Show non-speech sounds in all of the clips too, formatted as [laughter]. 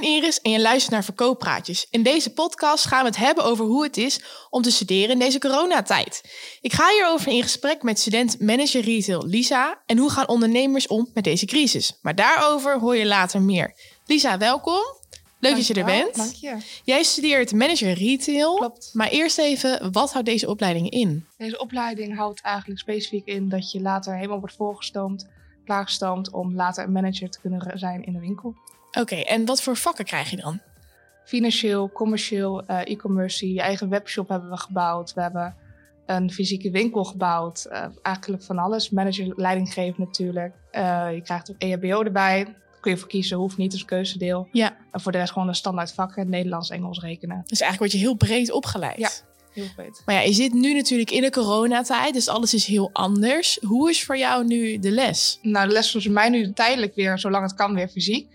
ben Iris en je luistert naar Verkooppraatjes. In deze podcast gaan we het hebben over hoe het is om te studeren in deze coronatijd. Ik ga hierover in gesprek met student manager retail Lisa en hoe gaan ondernemers om met deze crisis. Maar daarover hoor je later meer. Lisa, welkom. Leuk dat je er bent. Dank je. Jij studeert manager retail. Klopt. Maar eerst even, wat houdt deze opleiding in? Deze opleiding houdt eigenlijk specifiek in dat je later helemaal wordt voorgestoomd, klaargestoomd om later een manager te kunnen zijn in de winkel. Oké, en wat voor vakken krijg je dan? Financieel, commercieel, eh, e-commerce, je eigen webshop hebben we gebouwd. We hebben een fysieke winkel gebouwd. Eh, eigenlijk van alles. Manager, leidinggeven natuurlijk. Eh, je krijgt ook EHBO erbij. Kun je voor kiezen, hoeft niet, een keuzedeel. Ja, En voor de rest gewoon een standaard vakken. Nederlands, Engels, rekenen. dus eigenlijk word je heel breed opgeleid. Ja. Heel breed. Maar ja, je zit nu natuurlijk in de coronatijd, dus alles is heel anders. Hoe is voor jou nu de les? Nou, de les was voor mij nu tijdelijk weer, zolang het kan, weer fysiek.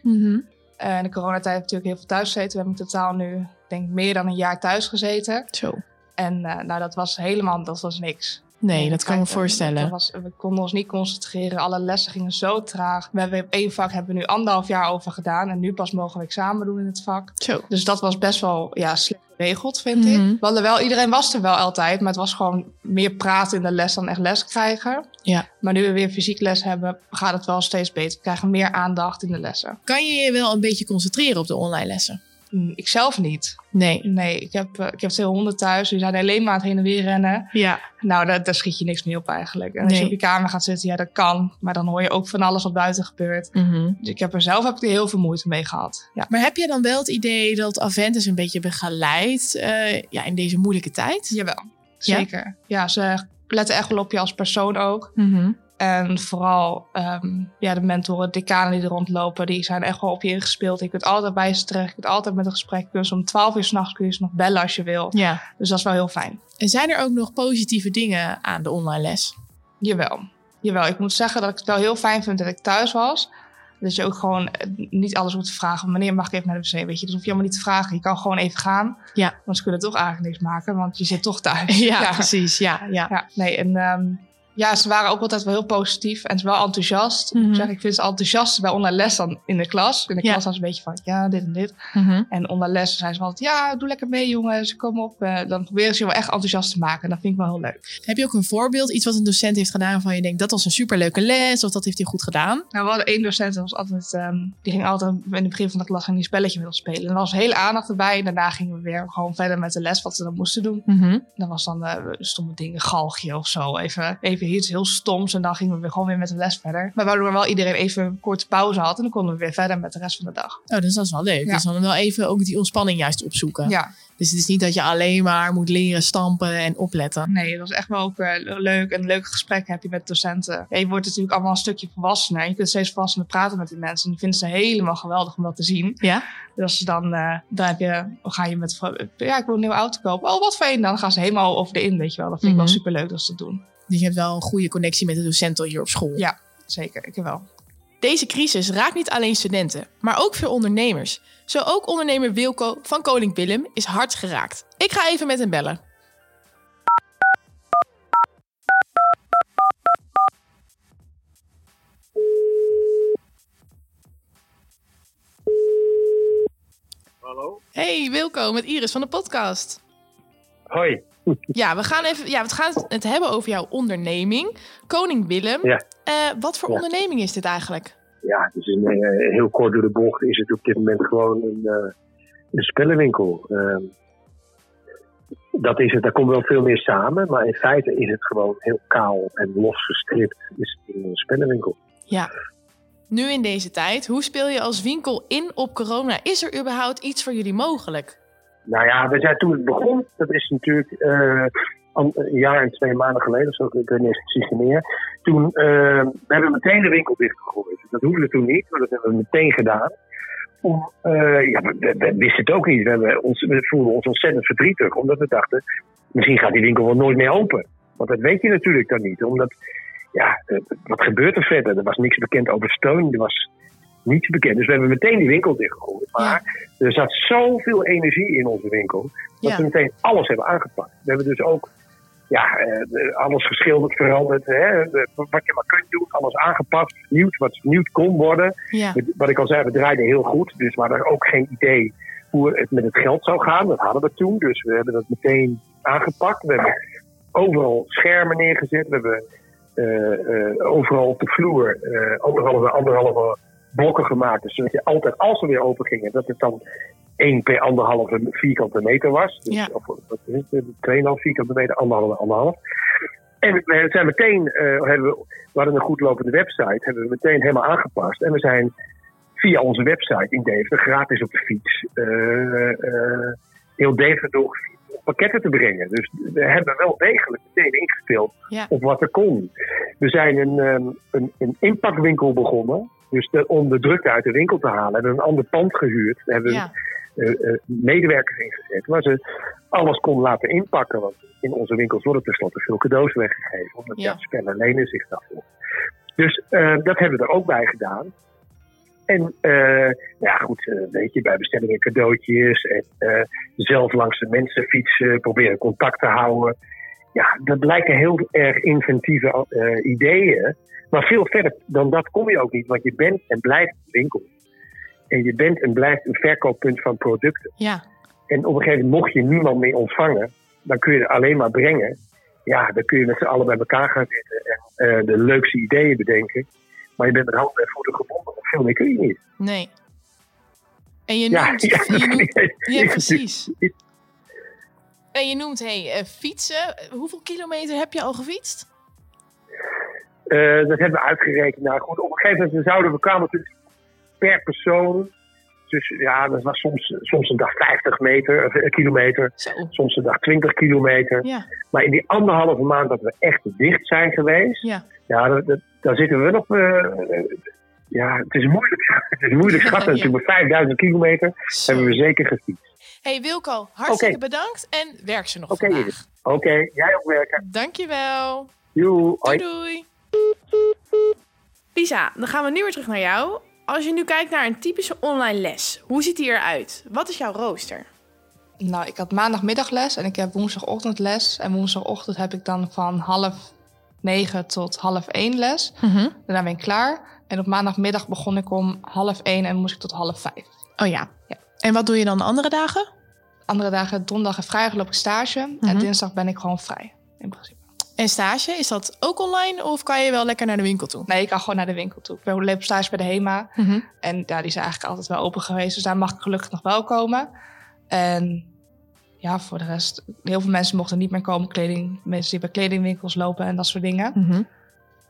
Eh, in de coronatijd heb ik natuurlijk heel veel thuis gezeten. We hebben in totaal nu, ik denk meer dan een jaar thuis gezeten. Zo. En eh, nou, dat was helemaal, dat was niks. Nee, dat kan me Kijk, eh, voorstellen. was, we konden ons niet concentreren. Alle lessen gingen zo traag. We hebben op één vak hebben we nu anderhalf jaar over gedaan. En nu pas mogen we examen doen in het vak. Zo. Dus dat was best wel ja, slecht geregeld, vind ik. Mhm. We hadden wel, iedereen was er wel altijd. Maar het was gewoon meer praten in de les dan echt les krijgen. Ja. Maar nu we weer fysiek les hebben, gaat het wel steeds beter. We krijgen meer aandacht in de lessen. Kan je je wel een beetje concentreren op de online lessen? Hm, Ik zelf niet. Nee. Nee, ik heb, eh, ik heb twee honden thuis. Die zijn alleen maar aan het heen en weer rennen. Ja. Nou, daar, daar schiet je niks mee op eigenlijk. En als Nee. je op je kamer gaat zitten, ja, dat kan. Maar dan hoor je ook van alles wat buiten gebeurt. Dus ik heb er zelf heb ik er heel veel moeite mee gehad. Ja, Maar heb je dan wel het idee dat Aventus een beetje begeleidt eh, ja, in deze moeilijke tijd? jawel. Zeker. Ja, ze letten echt wel op je als persoon ook. Mhm. En vooral ehm, ja, de mentoren, decanen die er rondlopen, die zijn echt wel op je ingespeeld. Je kunt altijd bij ze terecht, je kunt altijd met een gesprek. Ze om 12 uur s'nachts kun je ze nog bellen als je wil. Ja. Dus dat is wel heel fijn. En zijn er ook nog positieve dingen aan de online les? Jawel. Jawel, ik moet zeggen dat ik het wel heel fijn vind dat ik thuis was. Dat je ook gewoon eh, niet alles hoeft te vragen. Wanneer mag ik even naar de wc? Weet je, dat hoef je allemaal niet te vragen. Je kan gewoon even gaan. Ja. Want ze kunnen toch eigenlijk niks maken, want je zit toch thuis. [laughs] Ja, precies. Ja, ja. Ja, nee, en ehm, ja, ze waren ook altijd wel heel positief en ze wel enthousiast. Mhm. Ik zeg, ik vind ze enthousiast bij online les dan in de klas. In de Ja. klas was een beetje van, ja, dit en dit. Mhm. En onder les zijn ze altijd, ja, doe lekker mee jongens, kom op. Eh, dan proberen ze je wel echt enthousiast te maken. En dat vind ik wel heel leuk. Heb je ook een voorbeeld, iets wat een docent heeft gedaan waarvan je denkt dat was een superleuke les of dat heeft hij goed gedaan? Nou, we hadden één docent, dat was altijd, ehm, die ging altijd in het begin van de klas ging die spelletje met ons spelen. En er was hele aandacht erbij. En daarna gingen we weer gewoon verder met de les, wat ze dan moesten doen. Mhm. Dan was dan eh stomme dingen, galgje of zo. Even, even iets heel stoms. En dan gingen we weer gewoon weer met de les verder. Maar waardoor wel iedereen even een korte pauze had. En dan konden we weer verder met de rest van de dag. Oh, dus dat is wel leuk. Ja. Dus dan wel even ook die ontspanning juist opzoeken. Ja, Dus het is niet dat je alleen maar moet leren stampen en opletten. nee, dat was echt wel ook eh, leuk. En een leuk gesprek heb je met docenten. Ja, je wordt natuurlijk allemaal een stukje volwassener. Je kunt steeds volwassener praten met die mensen. En die vinden ze helemaal geweldig om dat te zien. Ja? Dus als ze dan, eh, dan heb je, ga je met, ja, ik wil een nieuwe auto kopen. Oh, wat fijn. Dan gaan ze helemaal over de in, weet je wel. Dat vind ik Mhm. wel super leuk dat ze dat doen. Dus je hebt wel een goede connectie met de docenten hier op school. Ja, zeker. Ik wel. Deze crisis raakt niet alleen studenten, maar ook veel ondernemers. Zo ook ondernemer Wilco van Koning Willem is hard geraakt. Ik ga even met hem bellen. Hallo? Hey Wilco, met Iris van de podcast. Hoi. Ja, we gaan, even, ja, we gaan het hebben over jouw onderneming, Koning Willem. Ja. Eh, wat voor Ja. onderneming is dit eigenlijk? Ja, dus heel kort door de bocht is het op dit moment gewoon een, eh, een spellenwinkel. Ehm, dat is het, daar komt wel veel meer samen, maar in feite is het gewoon heel kaal en losgestript. Is het een spellenwinkel. Ja. Nu in deze tijd, hoe speel je als winkel in op corona? Is er überhaupt iets voor jullie mogelijk? Nou ja, we zijn toen het begon, dat is natuurlijk eh, een jaar en twee maanden geleden, zo, ik weet niet precies meer. Toen eh, we hebben meteen de winkel dichtgegooid. Dat hoefde toen niet, maar dat hebben we meteen gedaan. Om, eh, we, we- we wisten het ook niet. We, hebben we voelden ons ontzettend verdrietig, omdat we dachten, misschien gaat die winkel wel nooit meer open. Want dat weet je natuurlijk dan niet. Omdat, ja, wat gebeurt er verder? Er was niks bekend over steun, er was niets bekend. Dus we hebben meteen die winkel dichtgegooid. Maar er zat zoveel energie in onze winkel, dat Ja. we meteen alles hebben aangepakt. We hebben dus ook ja, eh, alles geschilderd, veranderd. Hè? Wat je maar kunt doen, alles aangepast, vernieuwd, wat vernieuwd kon worden. Ja. Wat ik al zei, we draaiden heel goed. Dus we hadden ook geen idee hoe het met het geld zou gaan. Dat hadden we toen. Dus we hebben dat meteen aangepakt. We hebben overal schermen neergezet. We hebben eh, eh, overal op de vloer eh, anderhalve, anderhalve blokken gemaakt. Dus zodat je altijd, als we weer open gingen, dat het dan 1 per anderhalve vierkante meter was. Dus, Ja. Of wat is het? 2,5 vierkante meter, anderhalve, anderhalf. En we zijn meteen, eh, hebben we, we hadden een goed lopende website, hebben we meteen helemaal aangepast. En we zijn via onze website in Deventer gratis op de fiets eh, eh, heel Deventer om pakketten te brengen. Dus we hebben wel degelijk meteen ingespeeld Ja. op wat er kon. We zijn een, ehm, een, een inpakwinkel begonnen. Dus de- om de drukte uit de winkel te halen. We hebben een ander pand gehuurd. We hebben Ja. eh, eh, medewerkers ingezet. Waar ze alles konden laten inpakken. Want in onze winkels worden tenslotte veel cadeaus weggegeven. Omdat Ja. spellen lenen zich daarvoor. Dus eh, dat hebben we er ook bij gedaan. En ja, goed, weet je, bij bestellingen cadeautjes en zelf langs de mensen fietsen, proberen contact te houden. Ja, dat blijken heel erg inventieve eh, ideeën. Maar veel verder dan dat kom je ook niet, want je bent en blijft een winkel. En je bent en blijft een verkooppunt van producten. Ja. En op een gegeven moment mocht je niemand meer ontvangen, dan kun je het alleen maar brengen. Ja, dan kun je met z'n allen bij elkaar gaan zitten en eh, de leukste ideeën bedenken. Maar je bent met handen en voeten gebonden. Veel meer kun je niet. Nee. En je noemt... [laughs] ja, je noemt ja, [laughs] ja, precies. En je noemt, hey, eh, fietsen. Hoeveel kilometer heb je al gefietst? Eh, dat hebben we uitgerekend. Nou goed, op een gegeven moment zouden we kwamen natuurlijk per persoon. Dus ja, dat was soms, soms een dag 50 meter, eh, kilometer, Zo. soms een dag 20 kilometer. Ja. Maar in die anderhalve maand dat we echt dicht zijn geweest, Ja. ja, dat, dat- daar zitten we eh, eh, ja, het is moeilijk. [laughs] Het is moeilijk schatten. Ja. Natuurlijk, maar 5000 kilometer Zo. hebben we zeker gefietst. Hey Wilco, hartstikke bedankt en werk ze nog Oké, vandaag. Oké, jij ook werken. Dankjewel. Joe. Doei doei. Lisa, dan gaan we nu weer terug naar jou. Als je nu kijkt naar een typische online les, hoe ziet die eruit? Wat is jouw rooster? Nou, ik had maandagmiddag les en ik heb woensdagochtend les. En woensdagochtend heb ik dan van half negen tot half één les. Daarna ben ik klaar. En op maandagmiddag begon ik om half één en moest ik tot half vijf. Oh ja. Ja. En wat doe je dan de andere dagen? Andere dagen, donderdag en vrijdag loop ik stage. Mhm. En dinsdag ben ik gewoon vrij, in principe. En stage, is dat ook online of kan je wel lekker naar de winkel toe? Nee, ik kan gewoon naar de winkel toe. Ik ben loop stage bij de HEMA. En ja, die zijn eigenlijk altijd wel open geweest. Dus daar mag ik gelukkig nog wel komen. En ja, voor de rest, heel veel mensen mochten niet meer komen. Kleding, mensen die bij kledingwinkels lopen en dat soort dingen. Mhm.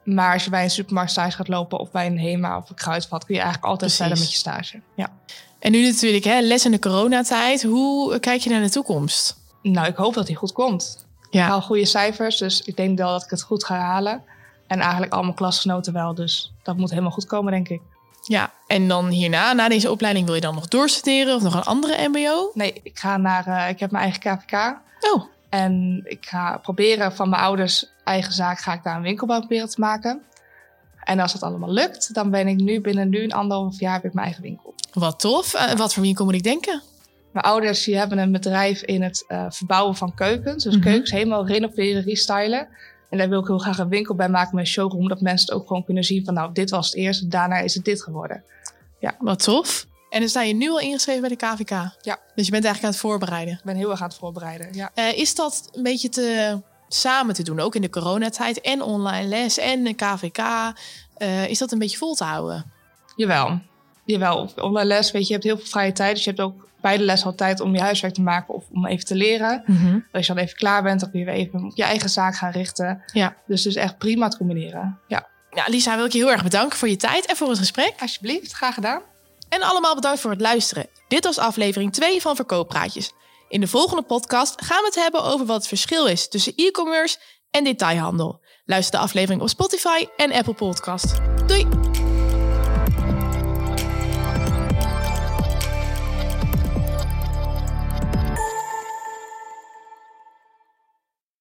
Maar als je bij een supermarkt stage gaat lopen of bij een HEMA of een kruidvat, kun je eigenlijk altijd Precies. verder met je stage. Ja. En nu natuurlijk, hè, les in de coronatijd. Hoe kijk je naar de toekomst? Nou, ik hoop dat die goed komt. Ik Ja. haal goede cijfers, dus ik denk wel dat ik het goed ga halen. En eigenlijk al mijn klasgenoten wel, dus dat moet helemaal goed komen, denk ik. Ja, en dan hierna, na deze opleiding, wil je dan nog doorstuderen of nog een andere MBO? Nee, ik ga naar, eh, ik heb mijn eigen KVK. Oh, En ik ga proberen van mijn ouders eigen zaak, ga ik daar een winkelbouw proberen te maken. En als dat allemaal lukt, dan ben ik nu binnen nu een anderhalf jaar weer mijn eigen winkel. Wat tof. Eh, wat voor winkel moet ik denken? Mijn ouders die hebben een bedrijf in het eh, verbouwen van keukens. Dus Mhm. keukens helemaal renoveren, restylen. En daar wil ik heel graag een winkel bij maken met een showroom. Dat mensen het ook gewoon kunnen zien van nou, dit was het eerste, daarna is het dit geworden. Wat tof. En dan sta je nu al ingeschreven bij de KVK? Ja. Dus je bent eigenlijk aan het voorbereiden. Ik ben heel erg aan het voorbereiden. Ja. Eh, is dat een beetje te, samen te doen, ook in de coronatijd en online les en de KVK? Is dat een beetje vol te houden? Jawel. Jawel. Online les, weet je, je hebt heel veel vrije tijd. Dus je hebt ook bij de les al tijd om je huiswerk te maken of om even te leren. Als je dan even klaar bent, dan kun je weer even op je eigen zaak gaan richten. Ja. Dus het is echt prima te combineren. Ja. Ja, Lisa, wil ik je heel erg bedanken voor je tijd en voor het gesprek. Alsjeblieft, graag gedaan. En allemaal bedankt voor het luisteren. Dit was aflevering 2 van Verkooppraatjes. In de volgende podcast gaan we het hebben over wat het verschil is tussen e-commerce en detailhandel. Luister de aflevering op Spotify en Apple Podcast. Doei!